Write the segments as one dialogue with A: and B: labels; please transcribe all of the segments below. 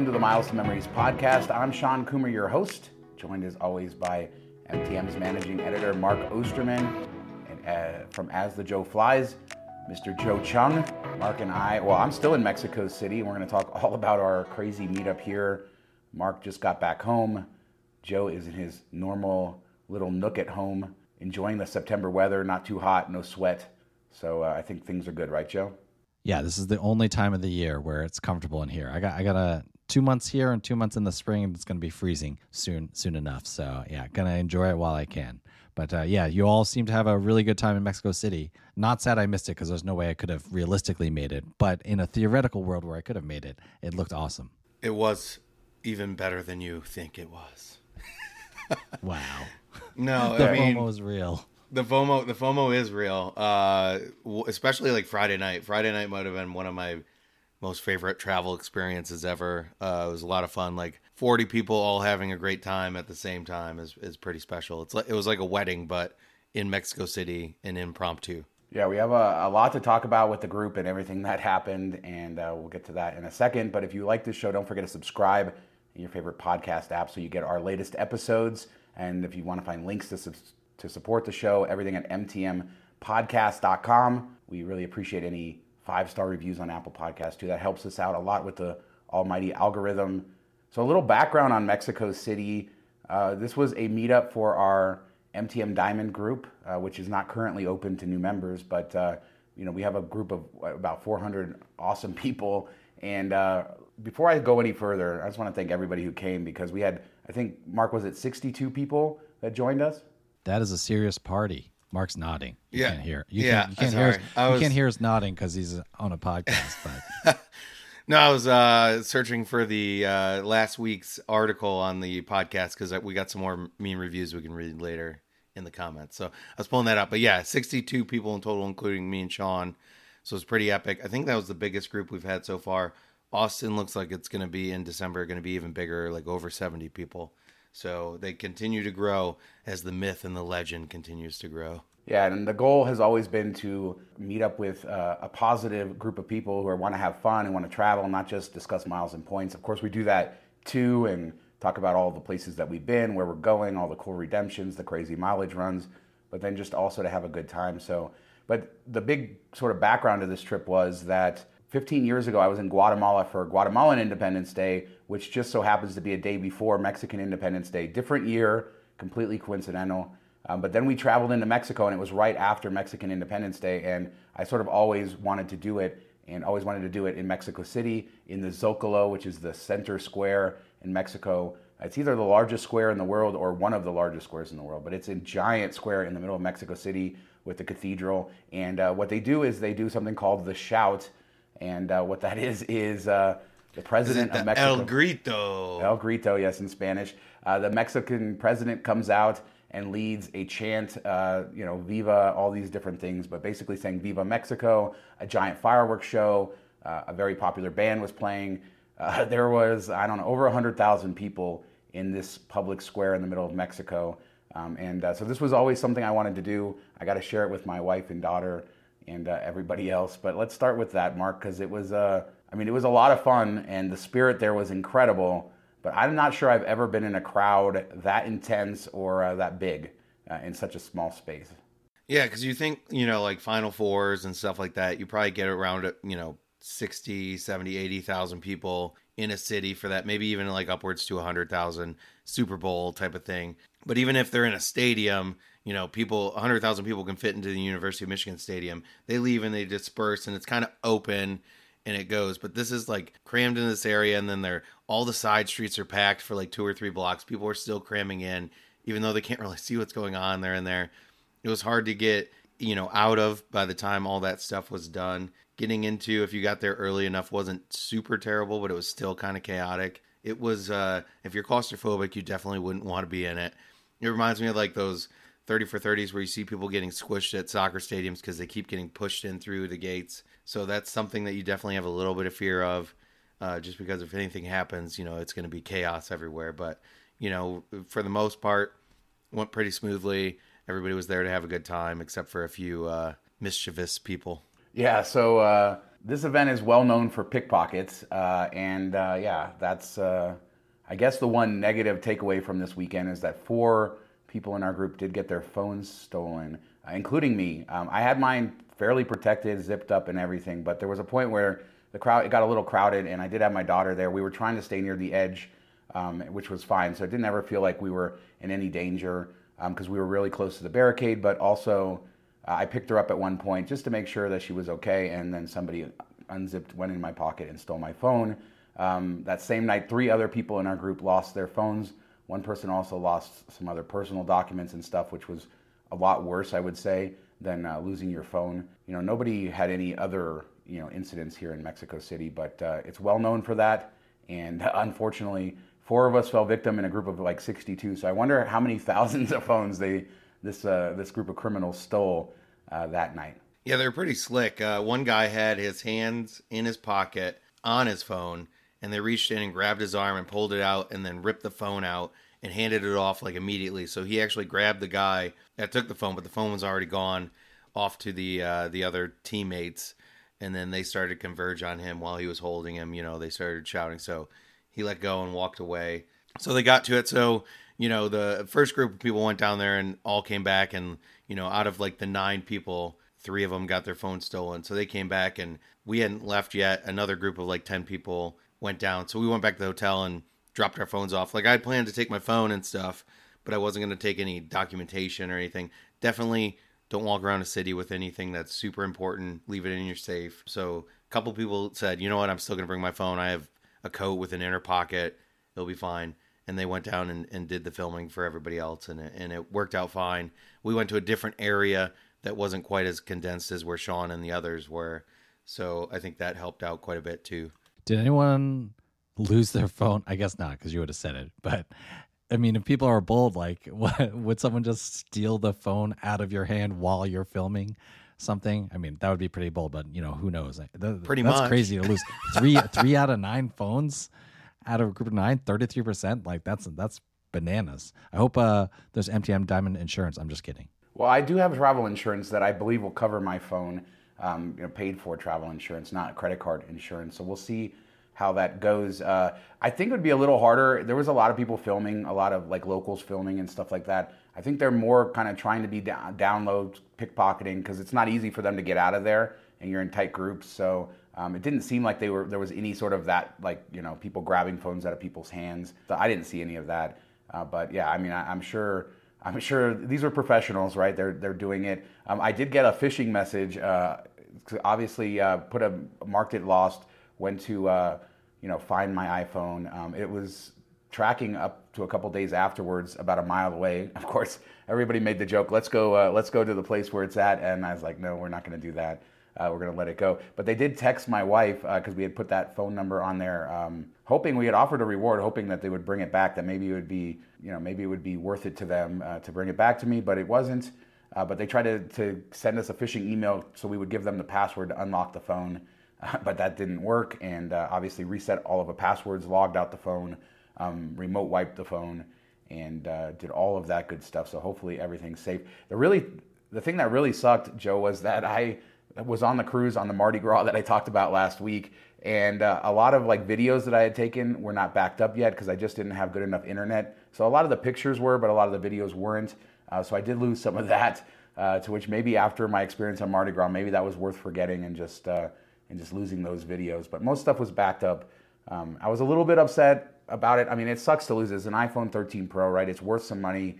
A: welcome to the Miles to Memories podcast. I'm Shawn Coomer, your host, joined as always by MTM's managing editor Mark Osterman, and uh, from As the Joe Flies, Mr. Joe Cheung. Mark and I, well, I'm still in Mexico City, we're going to talk all about our crazy meetup here. Mark just got back home. Joe is in his normal little nook at home, enjoying the September weather, not too hot, no sweat. So uh, I think things are good, right, Joe?
B: Yeah, this is the only time of the year where it's comfortable in here. I got I got a two months here and two months in the spring, and it's going to be freezing soon soon enough. So yeah, gonna enjoy it while I can. But uh, yeah, you all seem to have a really good time in Mexico City. Not sad I missed it because there's no way I could have realistically made it. But in a theoretical world where I could have made it, it looked awesome.
C: It was even better than you think it was.
B: wow.
C: No,
B: the
C: I mean,
B: FOMO is real.
C: The FOMO, the FOMO is real. Uh, especially like Friday night. Friday night might have been one of my most favorite travel experiences ever. Uh, it was a lot of fun. Like forty people all having a great time at the same time is is pretty special. It's like it was like a wedding, but in Mexico City and impromptu.
A: Yeah, we have a, a lot to talk about with the group and everything that happened, and uh, we'll get to that in a second. But if you like this show, don't forget to subscribe in your favorite podcast app so you get our latest episodes. And if you want to find links to to support the show, everything at mtmpodcast.com. We really appreciate any five star reviews on Apple Podcasts too. That helps us out a lot with the almighty algorithm. So, a little background on Mexico City. Uh, this was a meetup for our MTM Diamond group, uh, which is not currently open to new members, but uh, you know we have a group of about 400 awesome people. And uh, before I go any further, I just want to thank everybody who came because we had, I think, Mark was it 62 people that joined us.
B: That is a serious party. Mark's nodding. You
C: yeah.
B: can't hear. You
C: yeah.
B: Can't, you can't hear. Us, you can't hear us nodding because he's on a podcast. But
C: no, I was uh, searching for the uh, last week's article on the podcast because we got some more mean reviews we can read later in the comments. So I was pulling that up. But yeah, 62 people in total, including me and Shawn. So it's pretty epic. I think that was the biggest group we've had so far. Austin looks like it's going to be in December, going to be even bigger, like over 70 people. So they continue to grow as the myth and the legend continues to grow.
A: Yeah, and the goal has always been to meet up with uh, a positive group of people who want to have fun and want to travel, not just discuss miles and points. Of course, we do that too, and talk about all the places that we've been, where we're going, all the cool redemptions, the crazy mileage runs, but then just also to have a good time. So, but the big sort of background of this trip was that 15 years ago, I was in Guatemala for Guatemalan Independence Day, which just so happens to be a day before Mexican Independence Day. Different year, completely coincidental. Um, but then we traveled into Mexico, and it was right after Mexican Independence Day. And I sort of always wanted to do it, and always wanted to do it in Mexico City, in the Zocalo, which is the center square in Mexico. It's either the largest square in the world or one of the largest squares in the world, but it's a giant square in the middle of Mexico City with the cathedral. And uh, what they do is they do something called the Shout and uh, what that is is uh, the president
C: of
A: Mexico.
C: El Grito.
A: El Grito, yes, in Spanish. Uh, the Mexican president comes out and leads a chant, uh, you know, Viva, all these different things, but basically saying Viva Mexico, a giant fireworks show. Uh, a very popular band was playing. Uh, there was, I don't know, over 100,000 people in this public square in the middle of Mexico. Um, and so this was always something I wanted to do. I got to share it with my wife and daughter and uh, everybody else. But let's start with that, Mark, because it was, uh, I mean, it was a lot of fun, and the spirit there was incredible. But I'm not sure I've ever been in a crowd that intense or uh, that big uh, in such a small space.
C: Yeah, because you think, you know, like Final Fours and stuff like that, you probably get around, you know, 60, 70, 80,000 people in a city for that, maybe even like upwards to 100,000 Super Bowl type of thing. But even if they're in a stadium, you know, people, 100,000 people can fit into the University of Michigan Stadium. They leave and they disperse, and it's kind of open and it goes. But this is like crammed in this area, and then they're all the side streets are packed for like two or three blocks. People are still cramming in, even though they can't really see what's going on there and there. It was hard to get, you know, out of by the time all that stuff was done. Getting into, if you got there early enough, wasn't super terrible, but it was still kind of chaotic. It was, uh, if you're claustrophobic, you definitely wouldn't want to be in it. It reminds me of like those 30 for 30s where you see people getting squished at soccer stadiums because they keep getting pushed in through the gates. So that's something that you definitely have a little bit of fear of, uh, just because if anything happens, you know, it's going to be chaos everywhere. But, you know, for the most part, went pretty smoothly. Everybody was there to have a good time, except for a few uh, mischievous people.
A: Yeah, so uh, This event is well known for pickpockets, uh, and uh, yeah, that's uh, I guess the one negative takeaway from this weekend is that four people in our group did get their phones stolen, uh, including me. Um, I had mine fairly protected, zipped up, and everything, but there was a point where the crowd it got a little crowded, and I did have my daughter there. We were trying to stay near the edge, um, which was fine, so it didn't ever feel like we were in any danger because um, we were really close to the barricade, but also. Uh, I picked her up at one point just to make sure that she was okay, and then somebody unzipped, went in my pocket, and stole my phone. Um, that same night, three other people in our group lost their phones. One person also lost some other personal documents and stuff, which was a lot worse, I would say, than uh, losing your phone. You know, nobody had any other you know incidents here in Mexico City, but uh, it's well known for that. And unfortunately, four of us fell victim in a group of like 62. So I wonder how many thousands of phones they this uh, this group of criminals stole uh, that night.
C: Yeah, they're pretty slick. Uh, one guy had his hands in his pocket on his phone, and they reached in and grabbed his arm and pulled it out, and then ripped the phone out and handed it off like immediately. So he actually grabbed the guy that took the phone, but the phone was already gone off to the uh, the other teammates, and then they started to converge on him while he was holding him. You know, they started shouting, so he let go and walked away. So they got to it. So you know, the first group of people went down there and all came back, and you know, out of like the nine people, three of them got their phones stolen. So they came back, and we hadn't left yet. Another group of like ten people went down. So we went back to the hotel and dropped our phones off. Like I planned to take my phone and stuff, but I wasn't going to take any documentation or anything. Definitely don't walk around a city with anything that's super important. Leave it in your safe. So a couple people said, you know what, I'm still going to bring my phone. I have a coat with an inner pocket. It'll be fine. And they went down and, and did the filming for everybody else, and it, and it worked out fine. We went to a different area that wasn't quite as condensed as where Shawn and the others were. So I think that helped out quite a bit too.
B: Did anyone lose their phone? I guess not, because you would have said it. But I mean, if people are bold, like, what, would someone just steal the phone out of your hand while you're filming something? I mean, that would be pretty bold. But you know, who knows? That,
C: Pretty
B: that's
C: much.
B: crazy to lose three three out of nine phones out of a group of nine, 33 percent. Like that's that's bananas. I hope uh, there's MTM Diamond Insurance. I'm just kidding.
A: Well, I do have travel insurance that I believe will cover my phone, um, you know, paid for travel insurance, not credit card insurance. So we'll see how that goes. Uh, I think it would be a little harder. There was a lot of people filming, a lot of like locals filming and stuff like that. I think they're more kind of trying to be down, download pickpocketing because it's not easy for them to get out of there, and you're in tight groups. So um, it didn't seem like they were there was any sort of that like you know people grabbing phones out of people's hands. So I didn't see any of that. Uh, but yeah, I mean, I, I'm sure. I'm sure these are professionals, right? They're they're doing it. Um, I did get a phishing message. Uh, obviously, uh, put a marked it lost. Went to uh, you know find my iPhone. Um, it was tracking up to a couple days afterwards, about a mile away. Of course, everybody made the joke, "Let's go, uh, let's go to the place where it's at." And I was like, "No, we're not going to do that. Uh, we're going to let it go." But they did text my wife because we had put that phone number on there, um, hoping we had offered a reward, hoping that they would bring it back. That maybe it would be, you know, maybe it would be worth it to them uh, to bring it back to me. But it wasn't. Uh, but they tried to, to send us a phishing email so we would give them the password to unlock the phone. but that didn't work, and uh, obviously reset all of the passwords, logged out the phone, um, remote wiped the phone, and uh, did all of that good stuff. So hopefully everything's safe. The really, the thing that really sucked, Joe, was that I was on the cruise on the Mardi Gras that I talked about last week, and uh, a lot of like videos that I had taken were not backed up yet because I just didn't have good enough internet. So a lot of the pictures were, but a lot of the videos weren't. Uh, so I did lose some of that. Uh, to which maybe after my experience on Mardi Gras, maybe that was worth forgetting and just uh, and just losing those videos. But most stuff was backed up. Um, I was a little bit upset about it. I mean, it sucks to lose. It's an iPhone 13 Pro, right? It's worth some money.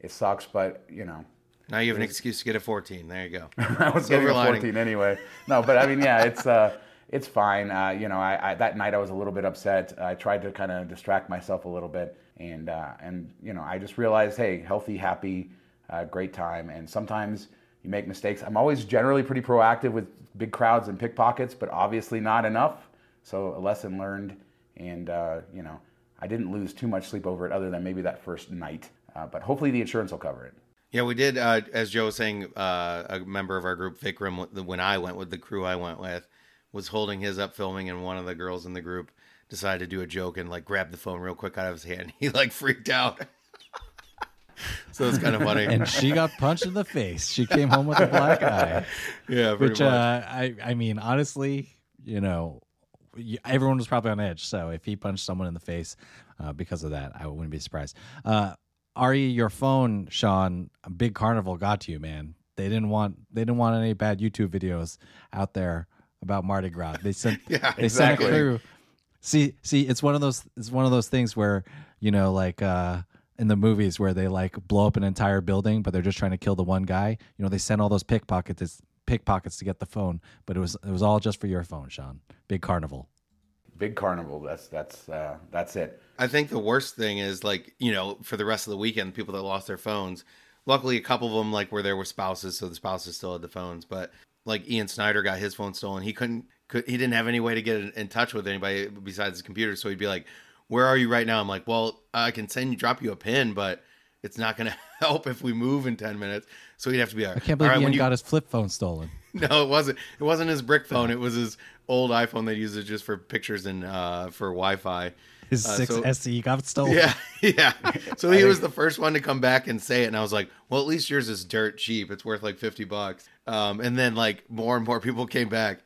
A: It sucks, but you know,
C: Now you have an excuse to get a 14. There you go.
A: I was
C: Silver
A: getting a
C: lining.
A: 14 anyway. No, but I mean, yeah, it's uh, it's fine. Uh, you know, I, I that night I was a little bit upset. I tried to kind of distract myself a little bit, and uh, and you know, I just realized, hey, healthy, happy, uh, great time. And sometimes you make mistakes. I'm always generally pretty proactive with big crowds and pickpockets, but obviously not enough. So a lesson learned, and uh, you know, I didn't lose too much sleep over it, other than maybe that first night. Uh, but hopefully the insurance will cover it.
C: Yeah, we did. Uh, as Joe was saying, uh, a member of our group, Vikram, when I went with the crew I went with, was holding his up filming, and one of the girls in the group decided to do a joke and like grab the phone real quick out of his hand. He like freaked out. so it's kind of funny.
B: And she got punched in the face. She came home with a black eye.
C: yeah,
B: Which uh, I I mean, honestly, you know, everyone was probably on edge. So if he punched someone in the face uh, because of that, I wouldn't be surprised. Uh, Ari, your phone, Shawn, Big Carnival got to you, man. They didn't want they didn't want any bad YouTube videos out there about Mardi Gras. They sent
C: yeah,
B: they
A: exactly.
B: sent a crew. See, see, it's one of those it's one of those things where you know, like uh, in the movies where they like blow up an entire building, but they're just trying to kill the one guy. You know, they sent all those pickpockets pickpockets to get the phone, but it was it was all just for your phone, Shawn. Big carnival.
A: Big carnival. That's that's uh, that's it.
C: I think the worst thing is like you know for the rest of the weekend, people that lost their phones. Luckily, a couple of them like were there with spouses, so the spouses still had the phones. But like Ian Snyder got his phone stolen. He couldn't. Could, he didn't have any way to get in, in touch with anybody besides his computer. So he'd be like, "Where are you right now?" I'm like, "Well, I can send you, drop you a pin, but it's not going to help if we move in ten minutes." So he'd have to be.
B: like, I can't believe
C: right, you,
B: got his flip phone stolen.
C: No, it wasn't. It wasn't his brick phone. It was his old iPhone that uses it just for pictures and uh, for Wi-Fi.
B: His
C: Uh,
B: six
C: so-
B: SE got stolen.
C: Yeah, yeah. So he was the first one to come back and say it, and I was like, "Well, at least yours is dirt cheap. It's worth like fifty bucks." Um, and then like more and more people came back,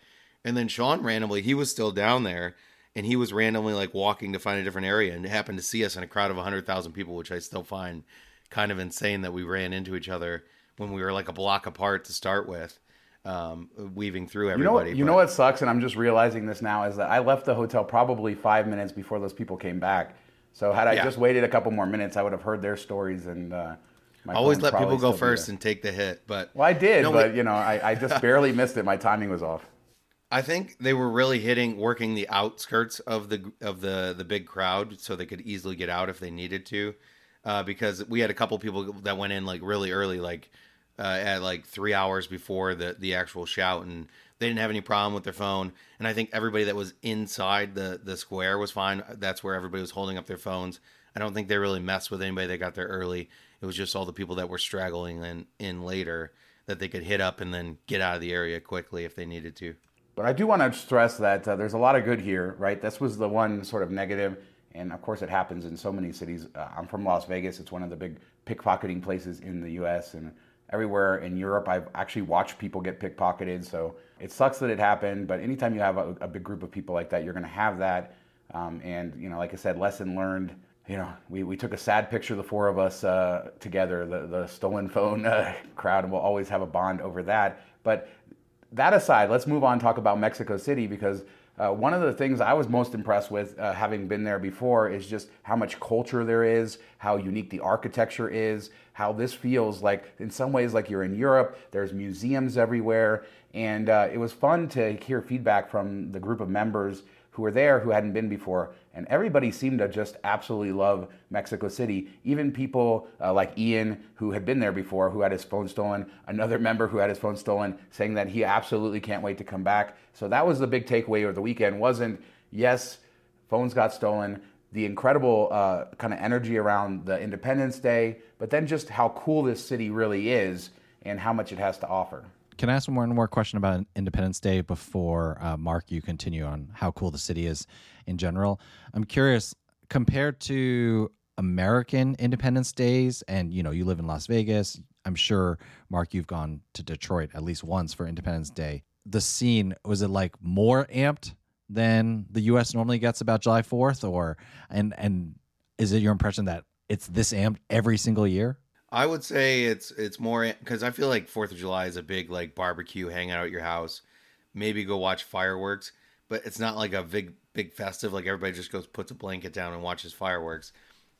C: and then Shawn randomly he was still down there, and he was randomly like walking to find a different area, and happened to see us in a crowd of hundred thousand people, which I still find kind of insane that we ran into each other when we were like a block apart to start with, um, weaving through
A: You know,
C: everybody.
A: you know what sucks, and I'm just realizing this now is that I left the hotel probably five minutes before those people came back. So had I
C: Yeah.
A: just waited a couple more minutes, I would have heard their stories and. Uh, my
C: Always let people go first and take the hit, but
A: Well, I did,
C: No,
A: but
C: we-
A: you know, I, I just barely missed it. My timing was off.
C: I think they were really hitting working the outskirts of the of the the big crowd so they could easily get out if they needed to. Uh, because we had a couple people that went in like really early, like uh, at like three hours before the the actual shout, and they didn't have any problem with their phone. And I think everybody that was inside the the square was fine. That's where everybody was holding up their phones. I don't think they really messed with anybody that got there early. It was just all the people that were straggling in in later that they could hit up and then get out of the area quickly if they needed to.
A: But I do want to stress that uh, there's a lot of good here, right? This was the one sort of negative, and of course it happens in so many cities. Uh, I'm from Las Vegas. It's one of the big pickpocketing places in the U.S. and everywhere in Europe. I've actually watched people get pickpocketed, so it sucks that it happened. But anytime you have a, a big group of people like that, you're going to have that. Um, and you know, like I said, lesson learned. You know, we, we took a sad picture, the four of us uh, together, the, the stolen phone uh, crowd, and we'll always have a bond over that. But that aside, let's move on and talk about Mexico City because uh, one of the things I was most impressed with, uh, having been there before, is just how much culture there is, how unique the architecture is, how this feels like, in some ways, like you're in Europe. There's museums everywhere. And uh, it was fun to hear feedback from the group of members who were there who hadn't been before. And everybody seemed to just absolutely love Mexico City. Even people uh, like Ian, who had been there before, who had his phone stolen, another member who had his phone stolen, saying that he absolutely can't wait to come back. So that was the big takeaway of the weekend. Wasn't yes, phones got stolen, the incredible uh, kind of energy around the Independence Day, but then just how cool this city really is and how much it has to offer.
B: Can I ask one more question about Independence Day before uh, Mark you continue on how cool the city is in general? I'm curious compared to American Independence Days, and you know you live in Las Vegas. I'm sure Mark you've gone to Detroit at least once for Independence Day. The scene was it like more amped than the U.S. normally gets about July 4th, or and and is it your impression that it's this amped every single year?
C: I would say it's it's more because I feel like Fourth of July is a big like barbecue, hang out at your house, maybe go watch fireworks, but it's not like a big big festive. Like everybody just goes puts a blanket down and watches fireworks.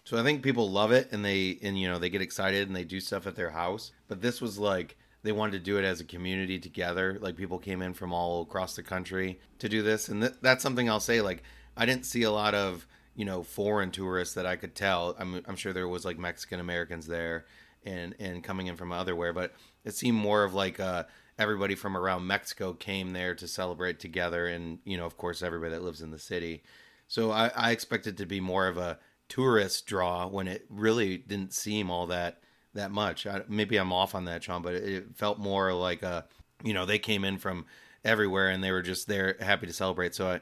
C: So I think people love it and they and you know they get excited and they do stuff at their house. But this was like they wanted to do it as a community together. Like people came in from all across the country to do this, and th- that's something I'll say. Like I didn't see a lot of you know foreign tourists that I could tell. I'm I'm sure there was like Mexican Americans there and and coming in from otherwhere, but it seemed more of like uh everybody from around Mexico came there to celebrate together, and you know of course everybody that lives in the city. So I, I expected to be more of a tourist draw when it really didn't seem all that that much. I, maybe I'm off on that, Shawn, but it, it felt more like a you know they came in from everywhere and they were just there happy to celebrate. So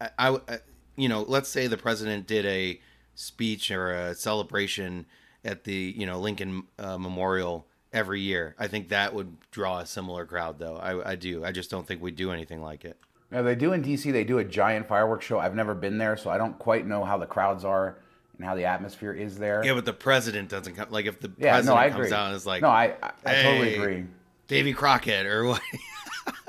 C: I, I, I you know let's say the president did a speech or a celebration at the you know Lincoln uh, Memorial every year. I think that would draw a similar crowd, though. I, I do. I just don't think we'd do anything like it.
A: Yeah, they do in DC. They do a giant fireworks show. I've never been there, so I don't quite know how the crowds are and how the atmosphere is there.
C: Yeah, but the president doesn't come. Like if the
A: Yeah,
C: president
A: no, I
C: comes
A: agree.
C: down and is like,
A: no, I I, I totally agree.
C: Davy Crockett or what?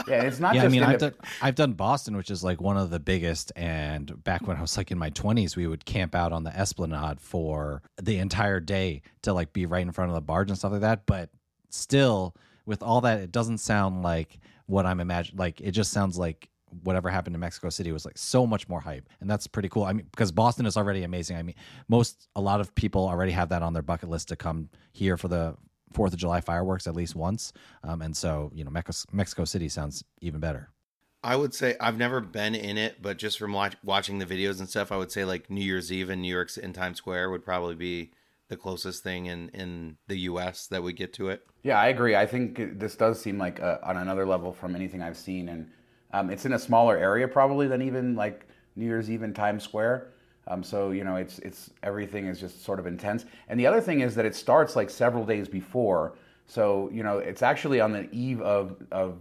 A: Yeah, it's not
B: yeah, I mean, I've done, I've done Boston, which is like one of the biggest. And back when I was like in my 20s, we would camp out on the Esplanade for the entire day to like be right in front of the barge and stuff like that. But still, with all that, it doesn't sound like what I'm imagining. Like, it just sounds like whatever happened in Mexico City was like so much more hype. And that's pretty cool. I mean, because Boston is already amazing. I mean, most, a lot of people already have that on their bucket list to come here for the Fourth of July fireworks at least once. Um, and so, you know, Mexico, Mexico City sounds even better.
C: I would say I've never been in it, but just from watch, watching the videos and stuff, I would say like New Year's Eve in New York's in Times Square would probably be the closest thing in in the U.S. that we get to it.
A: Yeah, I agree. I think this does seem like uh on another level from anything I've seen, and um, it's in a smaller area probably than even like New Year's Eve in Times Square. Um, so you know, it's it's everything is just sort of intense. And the other thing is that it starts like several days before. So you know, it's actually on the eve of of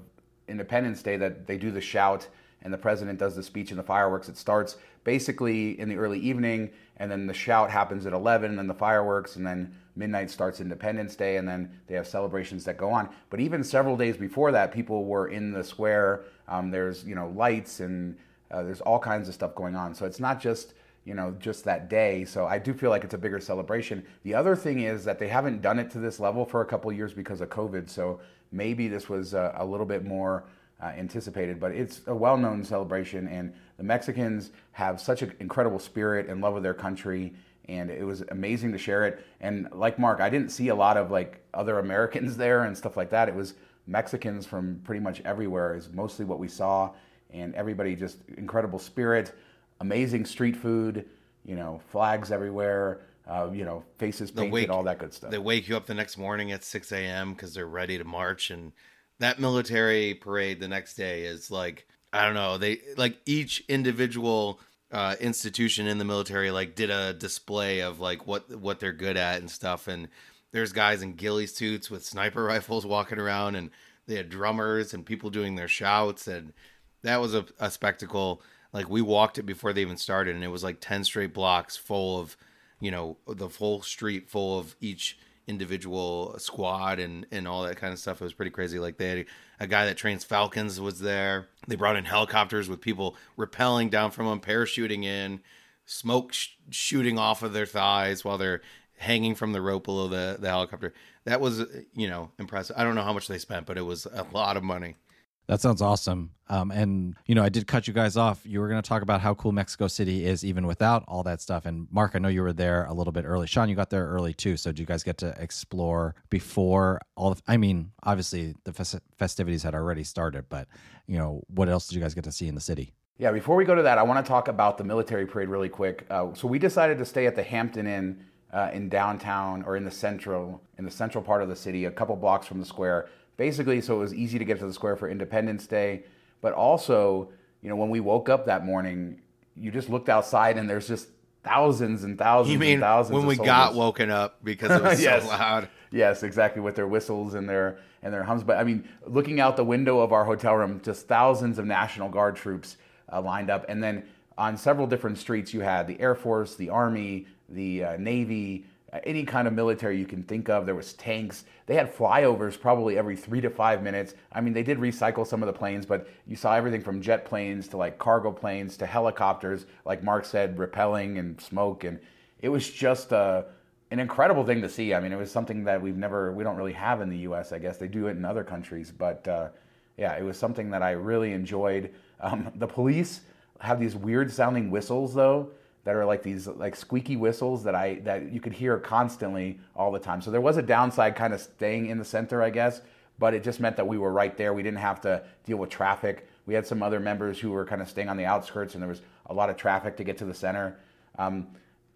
A: Independence Day that they do the shout and the president does the speech and the fireworks. It starts basically in the early evening, and then the shout happens at 11, and then the fireworks, and then midnight starts Independence Day, and then they have celebrations that go on. But even several days before that, people were in the square. Um, there's you know lights and uh, there's all kinds of stuff going on. So it's not just you know just that day. So I do feel like it's a bigger celebration. The other thing is that they haven't done it to this level for a couple years because of COVID. So maybe this was uh, a little bit more uh, anticipated, but it's a well-known celebration, and the Mexicans have such an incredible spirit and love of their country, and it was amazing to share it. And like Mark, I didn't see a lot of like other Americans there and stuff like that. It was Mexicans from pretty much everywhere is mostly what we saw, and everybody just incredible spirit, amazing street food, you know, flags everywhere, uh, you know, faces painted,
C: wake-
A: all that good stuff.
C: They wake you up the next morning at 6 a.m. because they're ready to march. And that military parade the next day is like, I don't know, they like each individual uh, institution in the military like did a display of like what what they're good at and stuff. And there's guys in ghillie suits with sniper rifles walking around, and they had drummers and people doing their shouts, and that was a, a spectacle. Like we walked it before they even started, and it was like ten straight blocks full of you know the full street full of each individual squad and and all that kind of stuff. It was pretty crazy. Like they had a guy that trains falcons was there. They brought in helicopters with people rappelling down from them parachuting in smoke sh- shooting off of their thighs while they're hanging from the rope below the, the helicopter. That was you know impressive. I don't know how much they spent but it was a lot of money
B: That sounds awesome. Um, and you know, I did cut you guys off. You were going to talk about how cool Mexico City is, even without all that stuff. And Mark, I know you were there a little bit early. Shawn, you got there early too. So did you guys get to explore before all? Of, I mean, obviously the fes- festivities had already started, but you know, what else did you guys get to see in the city?
A: Yeah, before we go to that, I want to talk about the military parade really quick. Uh, so we decided to stay at the Hampton Inn uh, in downtown or in the central in the central part of the city, a couple blocks from the square. Basically, so it was easy to get to the square for Independence Day, but also, you know, when we woke up that morning, you just looked outside and there's just thousands and thousands
C: you mean
A: and thousands
C: when we got woken up because it was
A: Yes.
C: so loud
A: Yes, exactly, with their whistles and their and their hums. But I mean, looking out the window of our hotel room, just thousands of National Guard troops uh, lined up, and then on several different streets, you had the Air Force, the Army, the uh, Navy, any kind of military you can think of. There was tanks. They had flyovers probably every three to five minutes. I mean, they did recycle some of the planes, but you saw everything from jet planes to like cargo planes to helicopters, like Mark said, repelling and smoke, and it was just uh, an incredible thing to see. I mean, it was something that we've never, we don't really have in the U.S. I guess they do it in other countries, but uh, yeah, it was something that I really enjoyed. Um, the police have these weird sounding whistles though that are like these like squeaky whistles that I that you could hear constantly all the time. So there was a downside kind of staying in the center, I guess, but it just meant that we were right there. We didn't have to deal with traffic. We had some other members who were kind of staying on the outskirts, and there was a lot of traffic to get to the center. Um,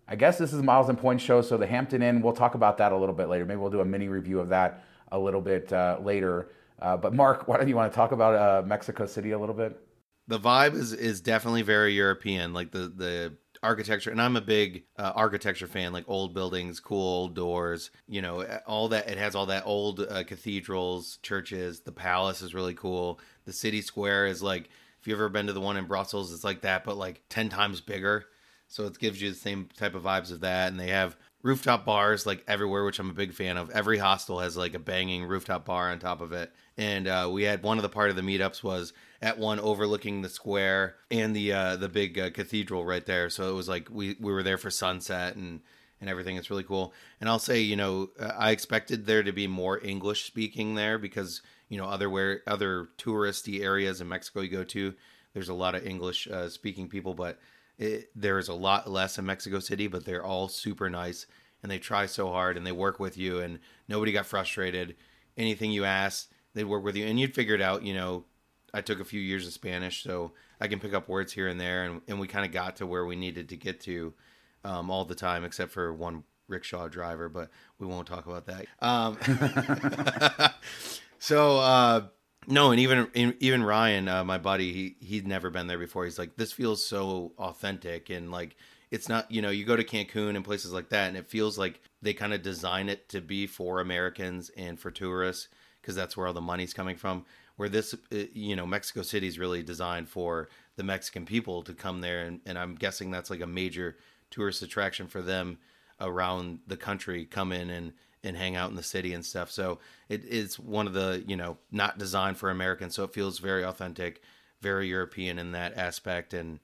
A: I guess this is Miles and Points show, so the Hampton Inn. We'll talk about that a little bit later. Maybe we'll do a mini review of that a little bit uh, later. Uh, but Mark, why don't you want to talk about uh, Mexico City a little bit?
C: the vibe is is definitely very European, like the the architecture. And I'm a big uh, architecture fan, like old buildings, cool old doors. You know, all that. It has all that old uh, cathedrals, churches. The palace is really cool. The city square is like If you've ever been to the one in Brussels, it's like that, but like 10 times bigger. So it gives you the same type of vibes of that. And they have rooftop bars like everywhere, which I'm a big fan of. Every hostel has like a banging rooftop bar on top of it. And uh, we had one of the part of the meetups was at one overlooking the square and the uh, the big uh, cathedral right there. So it was like we we were there for sunset and and everything. It's really cool. And I'll say, you know, I expected there to be more English speaking there because you know other where other touristy areas in Mexico you go to, there's a lot of English uh, speaking people, but it, there's a lot less in Mexico City. But they're all super nice and they try so hard and they work with you and nobody got frustrated. Anything you ask, they'd work with you and you'd figure it out. You know, I took a few years of Spanish, so I can pick up words here and there, and, and we kind of got to where we needed to get to um, all the time, except for one rickshaw driver, but we won't talk about that. Um, so uh, no, and even even Ryan, uh, my buddy, he he'd never been there before. He's like, this feels so authentic, and like it's not, you know, you go to Cancun and places like that, and it feels like they kind of design it to be for Americans and for tourists because that's where all the money's coming from. Where this, uh, you know, Mexico City is really designed for the Mexican people to come there, and, and I'm guessing that's like a major tourist attraction for them around the country come in and and hang out in the city and stuff. So it is one of the you know not designed for Americans, so it feels very authentic, very European in that aspect, and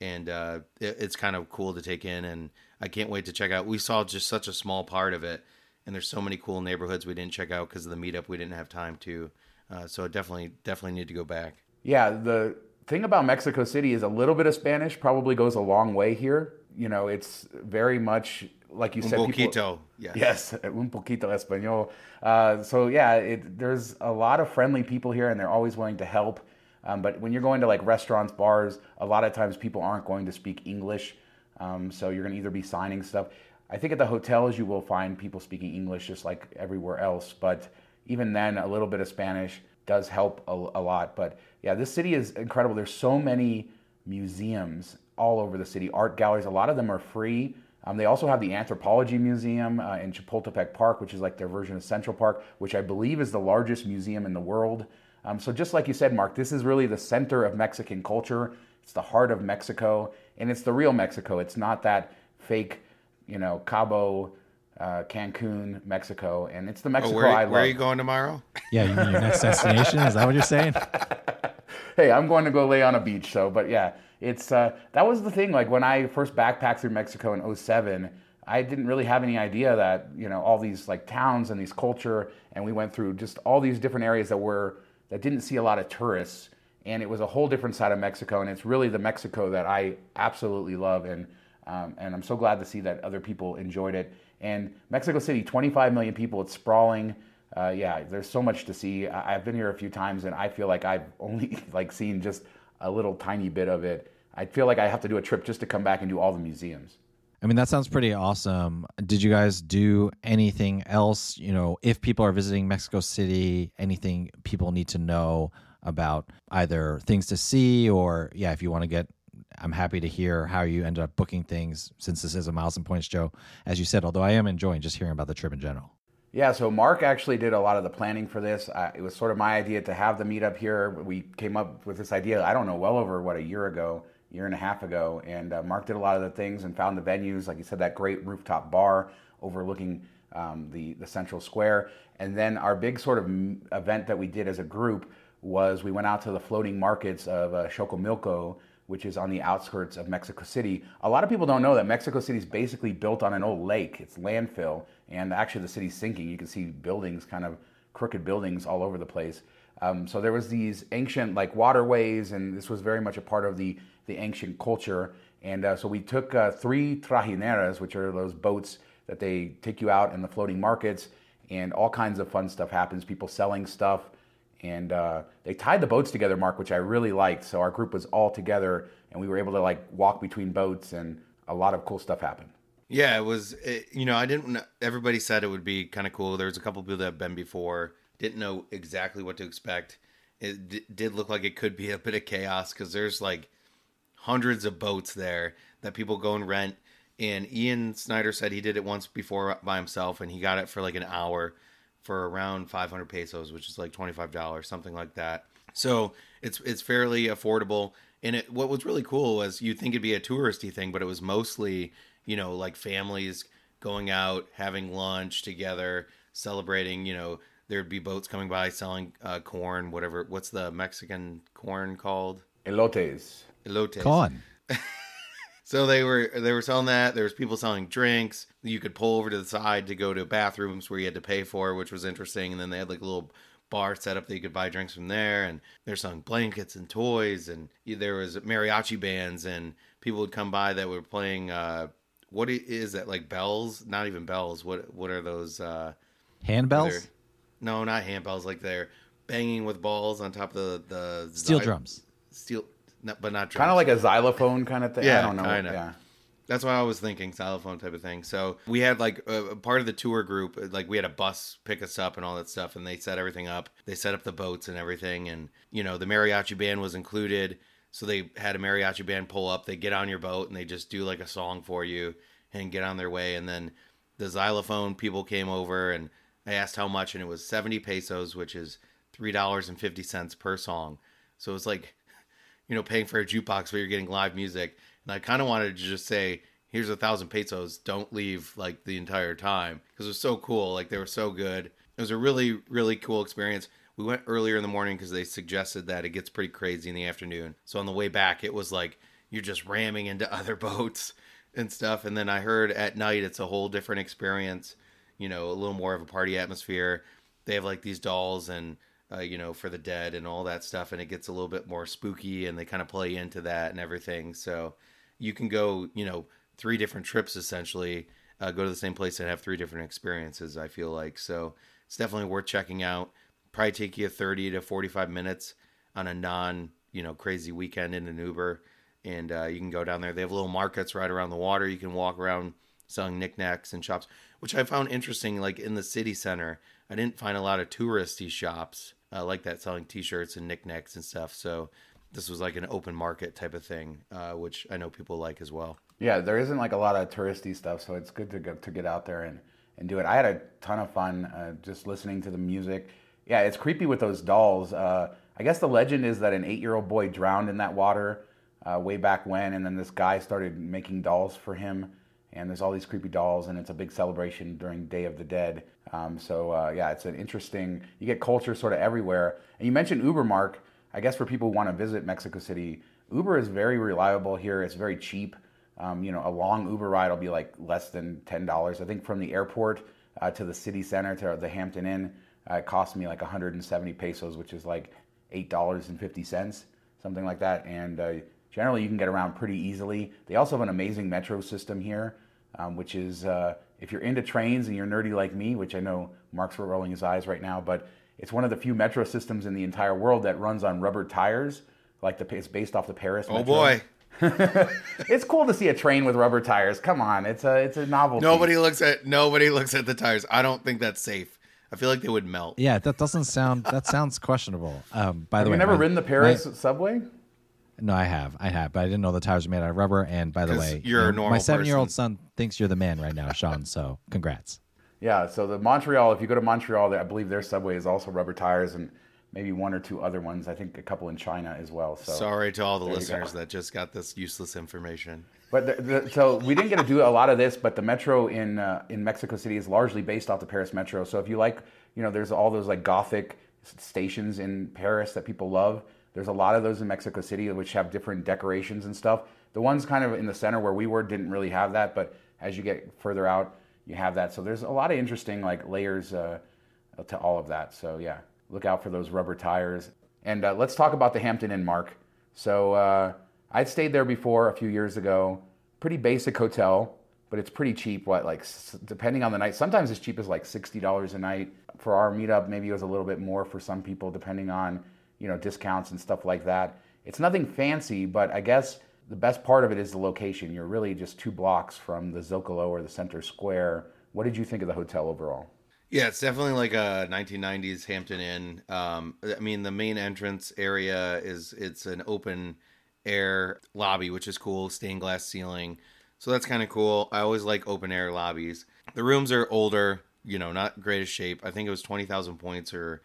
C: and uh, it, it's kind of cool to take in. And I can't wait to check out. We saw just such a small part of it, and there's so many cool neighborhoods we didn't check out because of the meetup. We didn't have time to, uh, so definitely definitely need to go back.
A: Yeah, the thing about Mexico City is a little bit of Spanish probably goes a long way here. You know, it's very much like you
C: Un
A: said.
C: poquito,
A: people-
C: yes.
A: Yes, un poquito español. Uh, so yeah, it, there's a lot of friendly people here, and they're always willing to help. Um, but when you're going to like restaurants, bars, a lot of times people aren't going to speak English, um, so you're going to either be signing stuff. I think at the hotels you will find people speaking English just like everywhere else, but even then, a little bit of Spanish does help a, a lot. But yeah, this city is incredible. There's so many museums all over the city, art galleries. A lot of them are free. Um, they also have the Anthropology Museum uh, in Chapultepec Park, which is like their version of Central Park, which I believe is the largest museum in the world. Um, so, just like you said, Mark, this is really the center of Mexican culture. It's the heart of Mexico, and it's the real Mexico. It's not that fake, you know, Cabo, uh, Cancun, Mexico, and it's the
C: Oh,
A: Mexico
C: where,
A: I love.
C: where are you going tomorrow?
B: Yeah, you mean your next destination? Is that what you're saying?
A: hey, I'm going to go lay on a beach. So, but yeah, it's uh, that was the thing. Like when I first backpacked through Mexico in 07, I didn't really have any idea that you know all these like towns and these culture, and we went through just all these different areas that were that didn't see a lot of tourists, and it was a whole different side of Mexico, and it's really the Mexico that I absolutely love, and um, and I'm so glad to see that other people enjoyed it. And Mexico City, 25 million people, it's sprawling uh, yeah, there's so much to see. I- I've been here a few times, and I feel like I've only like seen just a little tiny bit of it. I feel like I have to do a trip just to come back and do all the museums.
B: I mean, that sounds pretty awesome. Did you guys do anything else? You know, if people are visiting Mexico City, anything people need to know about either things to see or, yeah, if you want to get, I'm happy to hear how you ended up booking things since this is a Miles and Points show, as you said, although I am enjoying just hearing about the trip in general.
A: Yeah, so Mark actually did a lot of the planning for this. It was sort of my idea to have the meetup here. We came up with this idea, I don't know, well over what a year ago, year and a half ago. And uh, Mark did a lot of the things and found the venues, like you said, that great rooftop bar overlooking um, the, the central square. And then our big sort of event that we did as a group was we went out to the floating markets of uh, which is on the outskirts of Mexico City. A lot of people don't know that Mexico City is basically built on an old lake. It's landfill, and actually the city's sinking. You can see buildings, kind of crooked buildings, all over the place. Um, so there was these ancient like waterways, and this was very much a part of the the ancient culture. And uh, so we took uh, three trajineras, which are those boats that they take you out in the floating markets, and all kinds of fun stuff happens. People selling stuff and uh, they tied the boats together, Mark, which I really liked. So our group was all together, and we were able to like walk between boats, and a lot of cool stuff happened.
C: Yeah, it was. It, you know, I didn't. Everybody said it would be kind of cool. There was a couple people that have been before, didn't know exactly what to expect. It d- did look like it could be a bit of chaos because there's like hundreds of boats there that people go and rent. And Ian Snyder said he did it once before by himself, and he got it for like an hour for around 500 pesos, which is like $25, something like that. So it's it's fairly affordable. And it, what was really cool was you'd think it'd be a touristy thing, but it was mostly you know like families going out having lunch together, celebrating. You know, there'd be boats coming by selling uh, corn, whatever. What's the Mexican corn called?
A: Elotes.
C: Elotes.
B: Con.
C: So they were they were selling that. There was people selling drinks. You could pull over to the side to go to bathrooms where you had to pay for, which was interesting. And then they had like a little bar set up that you could buy drinks from there. And they're selling blankets and toys. And there was mariachi bands and people would come by that were playing. Uh, what is that like bells? Not even bells. What what are those? Uh,
B: Handbells?
C: they're- No, not handbells. Like they're banging with balls on top of the the
B: Steel
C: xy-
B: drums.
C: Steel, no, but not drums.
A: Kind of like a xylophone kind of thing.
C: Yeah, I
A: don't know.
C: kinda.
A: Yeah.
C: That's what I was thinking, xylophone type of thing. So we had like a, part of the tour group, uh, like we had a bus pick us up and all that stuff, and they set everything up. They set up the boats and everything, and you know the mariachi band was included. So they had a mariachi band pull up. They get on your boat and they just do like a song for you and get on their way. And then the xylophone people came over and I asked how much, and it was seventy pesos, which is three dollars and fifty cents per song. So it was like you know, paying for a jukebox where you're getting live music. And I kind of wanted to just say, here's a thousand pesos. Don't leave like the entire time because it was so cool. Like they were so good. It was a really, really cool experience. We went earlier in the morning because they suggested that it gets pretty crazy in the afternoon. So on the way back, it was like you're just ramming into other boats and stuff. And then I heard at night it's a whole different experience. You know, a little more of a party atmosphere. They have like these dolls and uh, you know, for the dead and all that stuff, and it gets a little bit more spooky, and they kind of play into that and everything. So you can go, you know, three different trips essentially, uh, go to the same place and have three different experiences. I feel like so it's definitely worth checking out. Probably take you thirty to forty-five minutes on a non, you know, crazy weekend in an Uber, and uh, you can go down there. They have little markets right around the water. You can walk around selling knickknacks and shops, which I found interesting. Like in the city center, I didn't find a lot of touristy shops uh, like that selling T-shirts and knickknacks and stuff. So this was like an open market type of thing, uh, which I know people like as well.
A: Yeah, there isn't like a lot of touristy stuff, so it's good to go to get out there and, and do it. I had a ton of fun uh, just listening to the music. Yeah, it's creepy with those dolls. Uh, I guess the legend is that an eight-year-old boy drowned in that water uh, way back when, and then this guy started making dolls for him. And there's all these creepy dolls, and it's a big celebration during Day of the Dead. Um, so uh, yeah, it's an interesting. You get culture sort of everywhere. And you mentioned Uber, Mark. I guess for people who want to visit Mexico City, Uber is very reliable here. It's very cheap. Um, you know, a long Uber ride will be like less than ten dollars. I think from the airport uh, to the city center to the Hampton Inn, uh, it cost me like 170 pesos, which is like eight dollars and fifty cents, something like that. And uh, generally, you can get around pretty easily. They also have an amazing metro system here, um, which is uh, if you're into trains and you're nerdy like me, which I know Mark's rolling his eyes right now, but it's one of the few metro systems in the entire world that runs on rubber tires. Like the it's based off the Paris.
C: Oh
A: metro.
C: boy,
A: it's cool to see a train with rubber tires. Come on, it's a it's a novelty.
C: nobody looks at nobody looks at the tires. I don't think that's safe. I feel like they would melt.
B: Yeah, that doesn't sound. That sounds questionable. Um, by
A: Have
B: the way,
A: you
B: way,
A: never
B: my-
A: ridden the Paris subway?
B: no, I have, I have, but I didn't know the tires were made out of rubber. And by the way,
C: you're a
B: you know,
C: normal
B: my seven-year-old son thinks you're the man right now, Shawn. So congrats.
A: Yeah. So the Montreal, if you go to Montreal, I believe their subway is also rubber tires and maybe one or two other ones. I think a couple in China as well. So
C: Sorry to all the listeners
A: go.
C: that just got this useless information.
A: But the, the, so we didn't get to do a lot of this, but the metro in uh, in Mexico City is largely based off the Paris metro. So if you like, you know, there's all those like gothic stations in Paris that people love. There's a lot of those in Mexico City which have different decorations and stuff. The ones kind of in the center where we were didn't really have that, but as you get further out, you have that. So there's a lot of interesting like layers uh, to all of that. So yeah, look out for those rubber tires. And uh, let's talk about the Hampton Inn, Mark. So uh, I'd stayed there before a few years ago. Pretty basic hotel, but it's pretty cheap. What like s- depending on the night, sometimes as cheap as like sixty dollars a night. For our meetup, maybe it was a little bit more for some people, depending on you know discounts and stuff like that. It's nothing fancy, but I guess the best part of it is the location. You're really just two blocks from the Zocalo or the Center Square. What did you think of the hotel overall?
C: Yeah, it's definitely like a 1990s Hampton Inn. Um, I mean, the main entrance area is it's an open air lobby, which is cool, stained glass ceiling. So that's kind of cool. I always like open air lobbies. The rooms are older, you know, not greatest shape. I think it was 20,000 points or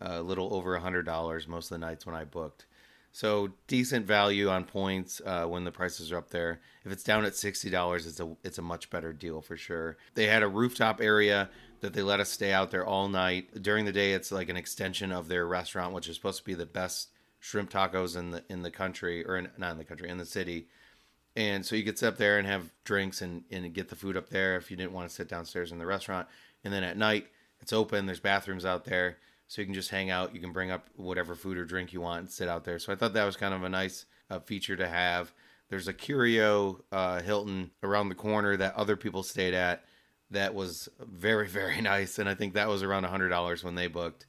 C: a little over a hundred dollars most of the nights when I booked. So decent value on points uh, when the prices are up there. If it's down at sixty dollars, it's a it's a much better deal for sure. They had a rooftop area that they let us stay out there all night. During the day, it's like an extension of their restaurant, which is supposed to be the best shrimp tacos in the in the country or in, not in the country in the city. And so you could sit up there and have drinks and, and get the food up there if you didn't want to sit downstairs in the restaurant. And then at night, it's open. There's bathrooms out there so you can just hang out. You can bring up whatever food or drink you want and sit out there. So I thought that was kind of a nice uh, feature to have. There's a Curio uh, Hilton around the corner that other people stayed at that was very very nice, and I think that was around hundred dollars when they booked.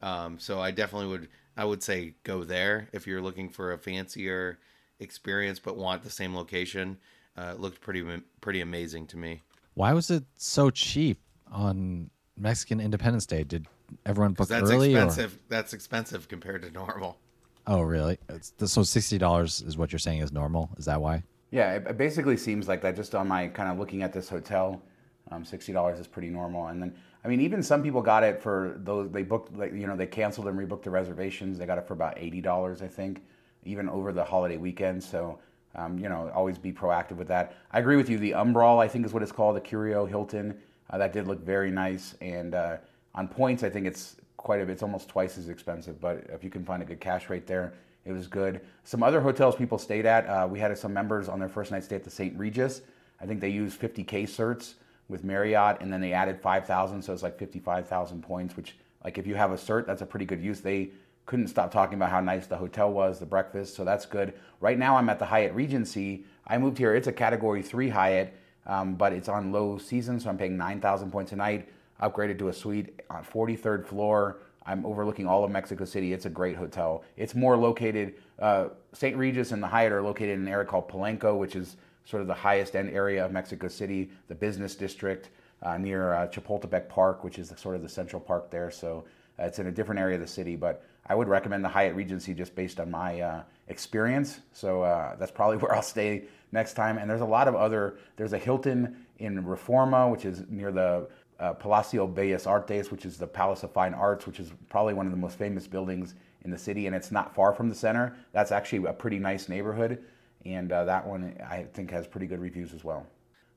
C: Um, so I definitely would I would say go there if you're looking for a fancier experience but want the same location. Uh, it looked pretty pretty amazing to me.
B: Why was it so cheap on Mexican Independence Day? Did everyone book
C: that's
B: early?
C: Expensive.
B: Or?
C: That's expensive compared to normal.
B: Oh, really? It's, so sixty dollars is what you're saying is normal? Is that why?
A: Yeah, it basically seems like that. Just on my kind of looking at this hotel, um, sixty dollars is pretty normal. And then, I mean, even some people got it for those they booked, like you know, they canceled and rebooked the reservations. They got it for about eighty dollars, I think, even over the holiday weekend. So, um, you know, always be proactive with that. I agree with you. The Umbral, I think, is what it's called, the Curio Hilton. Uh, that did look very nice, and uh, on points, I think it's quite a bit. It's almost twice as expensive, but if you can find a good cash rate there, it was good. Some other hotels people stayed at, uh, we had some members on their first night stay at the St. Regis. I think they used 50K certs with Marriott, and then they added 5,000, so it's like 55,000 points, which, like, if you have a cert, that's a pretty good use. They couldn't stop talking about how nice the hotel was, the breakfast, so that's good. Right now, I'm at the Hyatt Regency. I moved here, it's a category three Hyatt, um, but it's on low season, so I'm paying 9,000 points a night upgraded to a suite on 43rd floor. I'm overlooking all of Mexico City. It's a great hotel. It's more located, uh, St. Regis and the Hyatt are located in an area called Polanco, which is sort of the highest end area of Mexico City, the business district uh, near uh, Chapultepec Park, which is the, sort of the central park there. So uh, it's in a different area of the city, but I would recommend the Hyatt Regency just based on my uh, experience. So uh, that's probably where I'll stay next time. And there's a lot of other, there's a Hilton in Reforma, which is near the uh, Palacio Bellas Artes, which is the Palace of Fine Arts, which is probably one of the most famous buildings in the city, and it's not far from the center. That's actually a pretty nice neighborhood, and uh, that one I think has pretty good reviews as well.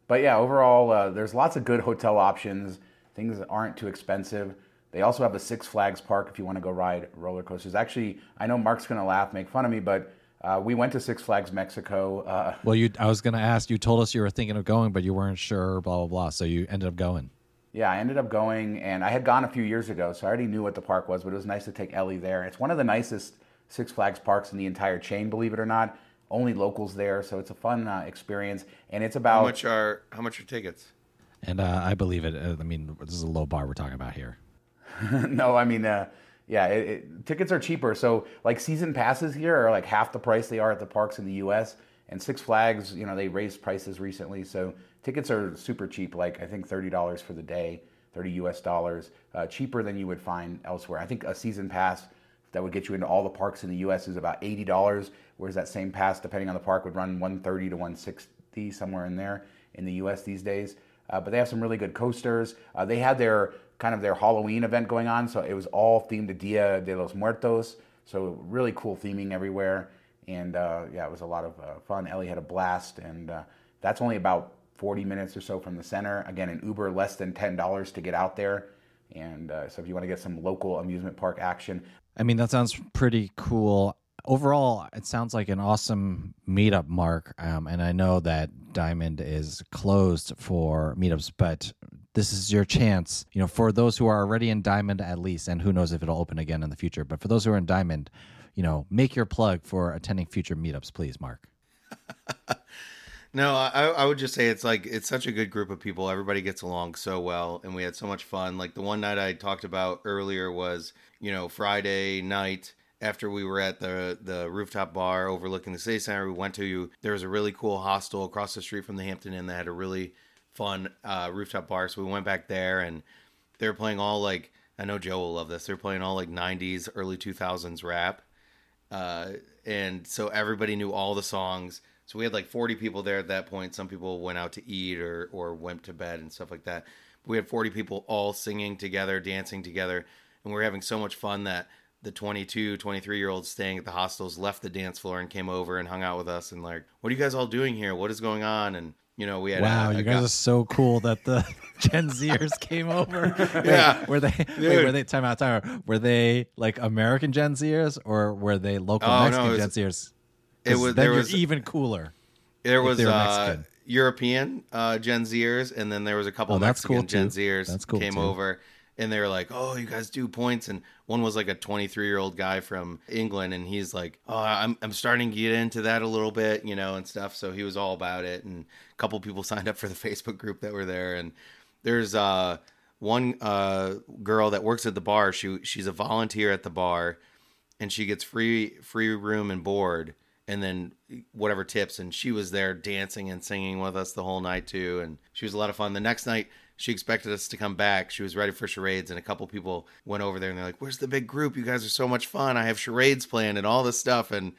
A: But yeah, overall, uh, there's lots of good hotel options. Things aren't too expensive. They also have a Six Flags park if you want to go ride roller coasters. Actually, I know Mark's going to laugh, make fun of me, but uh, we went to Six Flags Mexico. Uh,
B: well, you, I was going to ask. You told us you were thinking of going, but you weren't sure. Blah blah blah. So you ended up going.
A: Yeah, I ended up going, and I had gone a few years ago, so I already knew what the park was. But it was nice to take Ellie there. It's one of the nicest Six Flags parks in the entire chain, believe it or not. Only locals there, so it's a fun uh, experience. And it's about
C: how much are how much are tickets?
B: And uh, I believe it. Uh, I mean, this is a low bar we're talking about here.
A: no, I mean, uh, yeah, it, it, tickets are cheaper. So like season passes here are like half the price they are at the parks in the U.S. And Six Flags, you know, they raised prices recently, so tickets are super cheap. Like I think thirty dollars for the day, thirty U.S. dollars, uh, cheaper than you would find elsewhere. I think a season pass that would get you into all the parks in the U.S. is about eighty dollars, whereas that same pass, depending on the park, would run one thirty to one sixty somewhere in there in the U.S. these days. Uh, but they have some really good coasters. Uh, they had their kind of their Halloween event going on, so it was all themed to Dia de los Muertos. So really cool theming everywhere and uh, yeah, it was a lot of uh, fun. Ellie had a blast, and uh, that's only about 40 minutes or so from the center. Again, an Uber less than $10 to get out there. And uh, so if you want to get some local amusement park action.
B: I mean, that sounds pretty cool. Overall, it sounds like an awesome meetup, Mark. Um, and I know that Diamond is closed for meetups, but this is your chance, you know, for those who are already in Diamond at least, and who knows if it'll open again in the future. But for those who are in Diamond, you know, make your plug for attending future meetups, please, Mark.
C: no, I, I would just say it's like it's such a good group of people. Everybody gets along so well, and we had so much fun. Like the one night I talked about earlier was, you know, Friday night after we were at the the rooftop bar overlooking the city center. We went to there was a really cool hostel across the street from the Hampton Inn that had a really fun uh, rooftop bar. So we went back there, and they were playing all like I know Joe will love this. They're playing all like '90s, early 2000s rap uh, and so everybody knew all the songs. So we had like 40 people there at that point. Some people went out to eat or, or went to bed and stuff like that. We had 40 people all singing together, dancing together. and we are having so much fun that the 22, 23 year olds staying at the hostels left the dance floor and came over and hung out with us and like, what are you guys all doing here? What is going on? And you know, we had
B: wow,
C: a, a
B: you guys
C: guy-
B: are so cool that the Gen Zers came over. Wait,
C: Yeah.
B: were they? Wait, were they? Time out, time out. Were they like American Gen Zers or were they local
C: Oh, no,
B: Mexican
C: it was-
B: Gen Zers?
C: It was-
B: then
C: there
B: you're
C: was-
B: even cooler.
C: there was uh, European uh, Gen Zers, and then there was a couple
B: Oh, that's
C: Mexican
B: cool,
C: Gen. Zers
B: That's cool,
C: came
B: too.
C: over, and they were like, "Oh, you guys do points." And one was like a 23 year old guy from England, and he's like, "Oh, I'm I'm starting to get into that a little bit, you know, and stuff." So he was all about it, and a couple people signed up for the Facebook group that were there, and there's uh one uh girl that works at the bar. She she's a volunteer at the bar, and she gets free free room and board and then eh, whatever tips and she was there dancing and singing with us the whole night too and she was a lot of fun. The next night she expected us to come back. She was ready for charades and a couple people went over there and they're like where's the big group? You guys are so much fun. I have charades planned and all this stuff and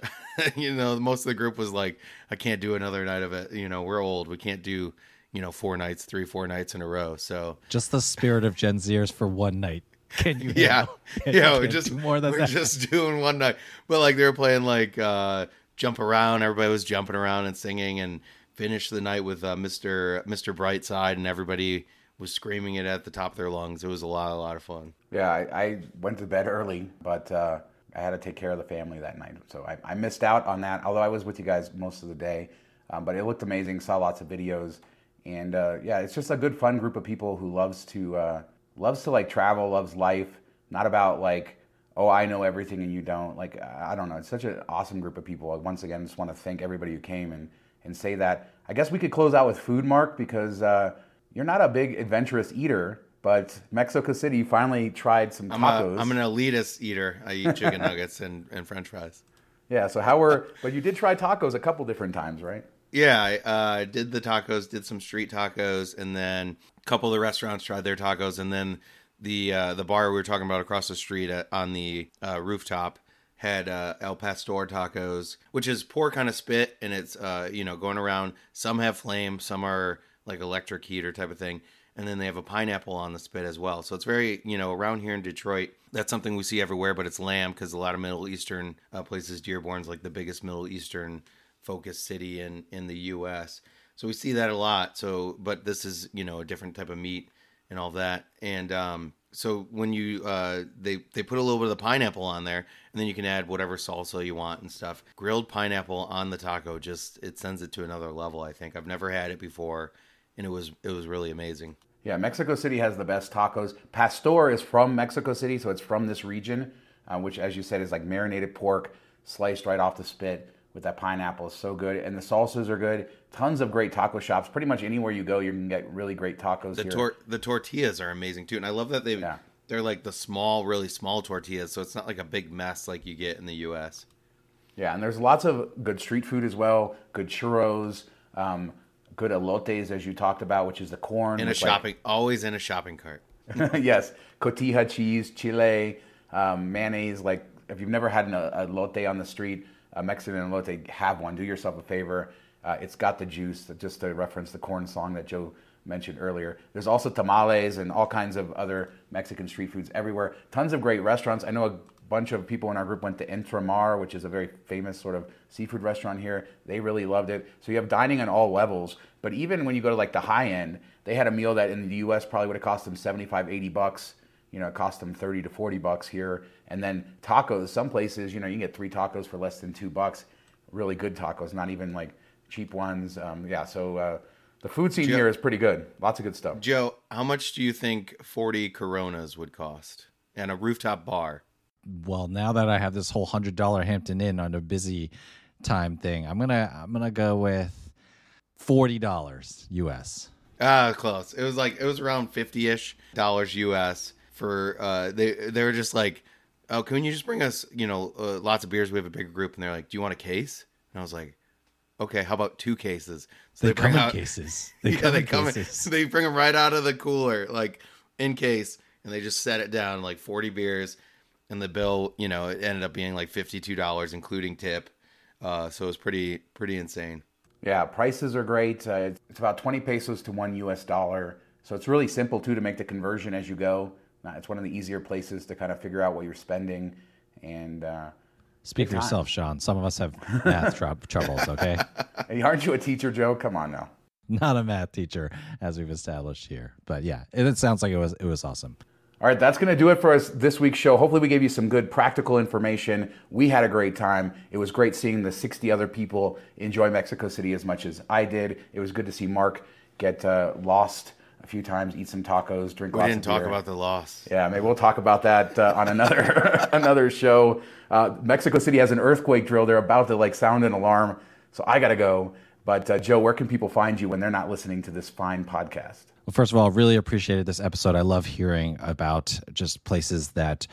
C: you know most of the group was like i can't do another night of it. You know we're old. We can't do you know four nights three four nights in a row. So
B: Just the spirit of Gen Zers for one night. Can you?
C: yeah
B: handle? Can-
C: yeah we
B: can't
C: just
B: do more than
C: we're
B: that.
C: just doing one night but like they were playing like uh jump around everybody was jumping around and singing and finished the night with uh, mr mr brightside and everybody was screaming it at the top of their lungs it was a lot a lot of fun
A: Yeah, I, I went to bed early, but uh, I had to take care of the family that night. So I, I missed out on that, although I was with you guys most of the day. Um, but it looked amazing, saw lots of videos. And uh, yeah, it's just a good, fun group of people who loves to, uh, loves to like travel, loves life, not about like, oh, I know everything and you don't. Like, I don't know. It's such an awesome group of people. Once again, just want to thank everybody who came and, and say that. I guess we could close out with food, Mark, because uh, you're not a big adventurous eater, but Mexico City finally tried some
C: i'm,
A: tacos.
C: a, I'm an elitist eater i eat chicken nuggets and, and french fries
A: yeah. So how were? But you did try tacos a couple different times, right?
C: Yeah, I uh, did the tacos, did some street tacos, and then a couple of the restaurants tried their tacos, and then the uh, the bar we were talking about across the street at, on the uh, rooftop had uh, El Pastor tacos, which is pork kind of spit, and it's uh, you know going around. Some have flame, some are like electric heater type of thing, and then they have a pineapple on the spit as well. So it's very you know around here in Detroit. That's something we see everywhere, but it's lamb because a lot of Middle Eastern uh, places, Dearborn's like the biggest Middle Eastern focused city in in the U.S. So we see that a lot. So, but this is you know a different type of meat and all that. And um, so when you uh, they they put a little bit of the pineapple on there, and then you can add whatever salsa you want and stuff. Grilled pineapple on the taco just it sends it to another level. I think I've never had it before, and it was it was really amazing.
A: Yeah, Mexico City has the best tacos. Pastor is from Mexico City, so it's from this region, uh, which, as you said, is like marinated pork sliced right off the spit with that pineapple. is so good, and the salsas are good. Tons of great taco shops. Pretty much anywhere you go, you can get really great tacos
C: The
A: here.
C: tor- the tortillas are amazing too, and I love that they
A: Yeah.
C: they're like the small, really small tortillas, so it's not like a big mess like you get in the U.S.
A: Yeah, and there's lots of good street food as well. Good churros, um, good elotes, as you talked about, which is the corn
C: In a
A: with, like,
C: shopping, always in a shopping cart.
A: yes, cotija cheese, chile, um, mayonnaise. Like if you've never had an, a elote on the street, a Mexican elote, have one. Do yourself a favor. Uh, it's got the juice. Just to reference the corn song that Joe mentioned earlier. There's also tamales and all kinds of other Mexican street foods everywhere. Tons of great restaurants. I know a bunch of people in our group went to Contramar, which is a very famous sort of seafood restaurant here. They really loved it. So you have dining on all levels. But even when you go to like the high end, they had a meal that in the U.S. probably would have cost them 75, 80 bucks. You know, it cost them 30 to 40 bucks here. And then tacos, some places, you know, you can get three tacos for less than two bucks. Really good tacos, not even like cheap ones. Um, yeah, so uh, the food scene
C: Joe-
A: here is pretty good. Lots of good stuff.
C: Joe, how much do you think 40 Coronas would cost? And a rooftop bar.
B: well now that i have this whole hundred dollar hampton inn on a busy time thing i'm gonna i'm gonna go with forty dollars us
C: Ah, close. It was like it was around 50ish dollars US for uh they they were just like, "Oh, can you just bring us, you know, uh, lots of beers? We have a bigger group." And they're like, "Do you want a case?" And I was like, "Okay, how about two cases?" So
B: they, come in cases
C: They
B: they
C: yeah,
B: come
C: they
B: in
C: come in. So they bring them right out of the cooler, like in case, and they just set it down like forty beers, and the bill, you know, it ended up being like fifty two dollars, including tip. Uh, so it was pretty pretty insane.
A: Yeah, prices are great. Uh, it's- it's about 20 pesos to one US dollar. So it's really simple too to make the conversion as you go. It's one of the easier places to kind of figure out what you're spending. And uh,
B: Speak for
A: time.
B: yourself, Shawn. Some of us have math trou- troubles, okay?
A: hey, aren't you a teacher, Joe? Come on now.
B: Not a math teacher, as we've established here. But yeah, it, it sounds like it was it was awesome.
A: All right, that's going to do it for us this week's show. Hopefully, we gave you some good practical information. We had a great time. It was great seeing the 60 other people enjoy Mexico City as much as I did. It was good to see Mark get uh, lost a few times, eat some tacos, drink
C: We
A: lots
C: didn't
A: of
C: talk
A: beer.
C: about the loss.
A: Yeah, maybe we'll talk about that uh, on another another show. Uh, Mexico City has an earthquake drill. They're about to like sound an alarm, so I gotta go. But uh, Joe, where can people find you when they're not listening to this fine podcast?
B: Well, first of all, I really appreciated this episode. I love hearing about just places that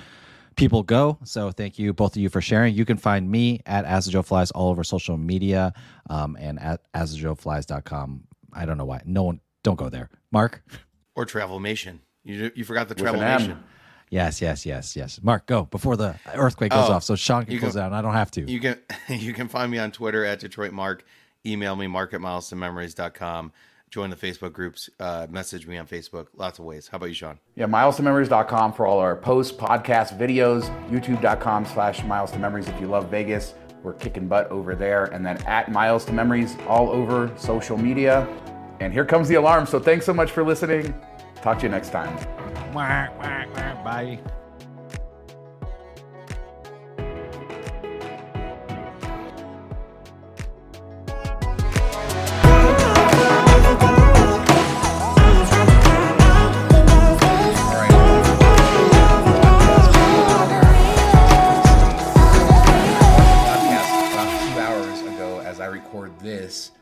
B: people go. So thank you, both of you, for sharing. You can find me at As the Joe Flies all over social media um, and at asthejoeflies.com. I don't know why. No one, don't go there. Mark?
C: Or Travelmation. You you forgot the
A: With an
C: Travelmation.
B: Yes, yes, yes, yes. Mark, go before the earthquake goes
C: Oh,
B: off so Shawn can
C: you
B: close
C: go-
B: out. and I don't have to.
C: You can you can find me on Twitter at Detroit Mark. Email me mark at milestomemories.com. Join the Facebook groups. Uh, message me on Facebook. Lots of ways. How about you, Shawn?
A: Yeah, milestomemories.com for all our posts, podcasts, videos, youtube.com slash miles to memories if you love Vegas. We're kicking butt over there. And then at miles to memories all over social media. And here comes the alarm. So thanks so much for listening. Talk to you next time.
B: Bye.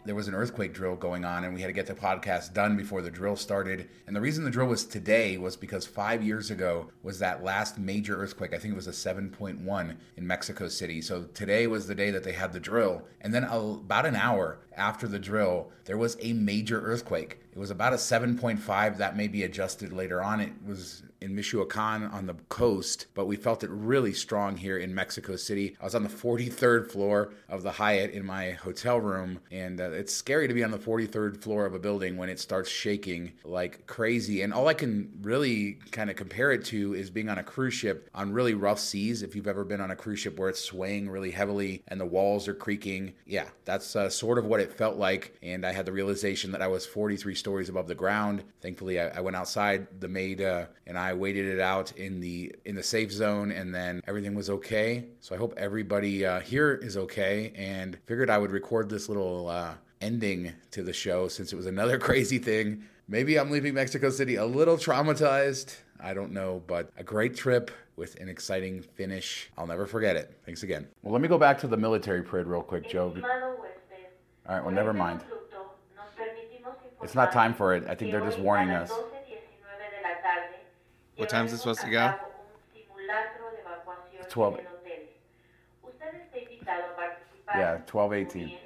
A: There was an earthquake drill going on, and we had to get the podcast done before the drill started. And the reason the drill was today was because five years ago was that last major earthquake. I think it was a 7.1 in Mexico City. So today was the day that they had the drill. And then about an hour after the drill, there was a major earthquake. It was about a 7.5 that may be adjusted later on. It was in Michoacan on the coast, but we felt it really strong here in Mexico City. I was on the 43rd floor of the Hyatt in my hotel room, and uh, it's scary to be on the 43rd floor of a building when it starts shaking like crazy. And all I can really kind of compare it to is being on a cruise ship on really rough seas. If you've ever been on a cruise ship where it's swaying really heavily and the walls are creaking, yeah, that's uh, sort of what it felt like. And I had the realization that I was 43 stories above the ground. Thankfully, I, I went outside. The maid uh, and I waited it out in the in the safe zone, and then everything was okay. So I hope everybody uh, here is okay. And figured I would record this little uh, ending to the show since it was another crazy thing. Maybe I'm leaving Mexico City a little traumatized. I don't know, but a great trip with an exciting finish. I'll never forget it. Thanks again. Well, let me go back to the military parade real quick, Joe. All right, well, never mind. It's not time for it. I think they're just warning us.
C: What time is it supposed to go?
A: 12. Yeah, 12:18.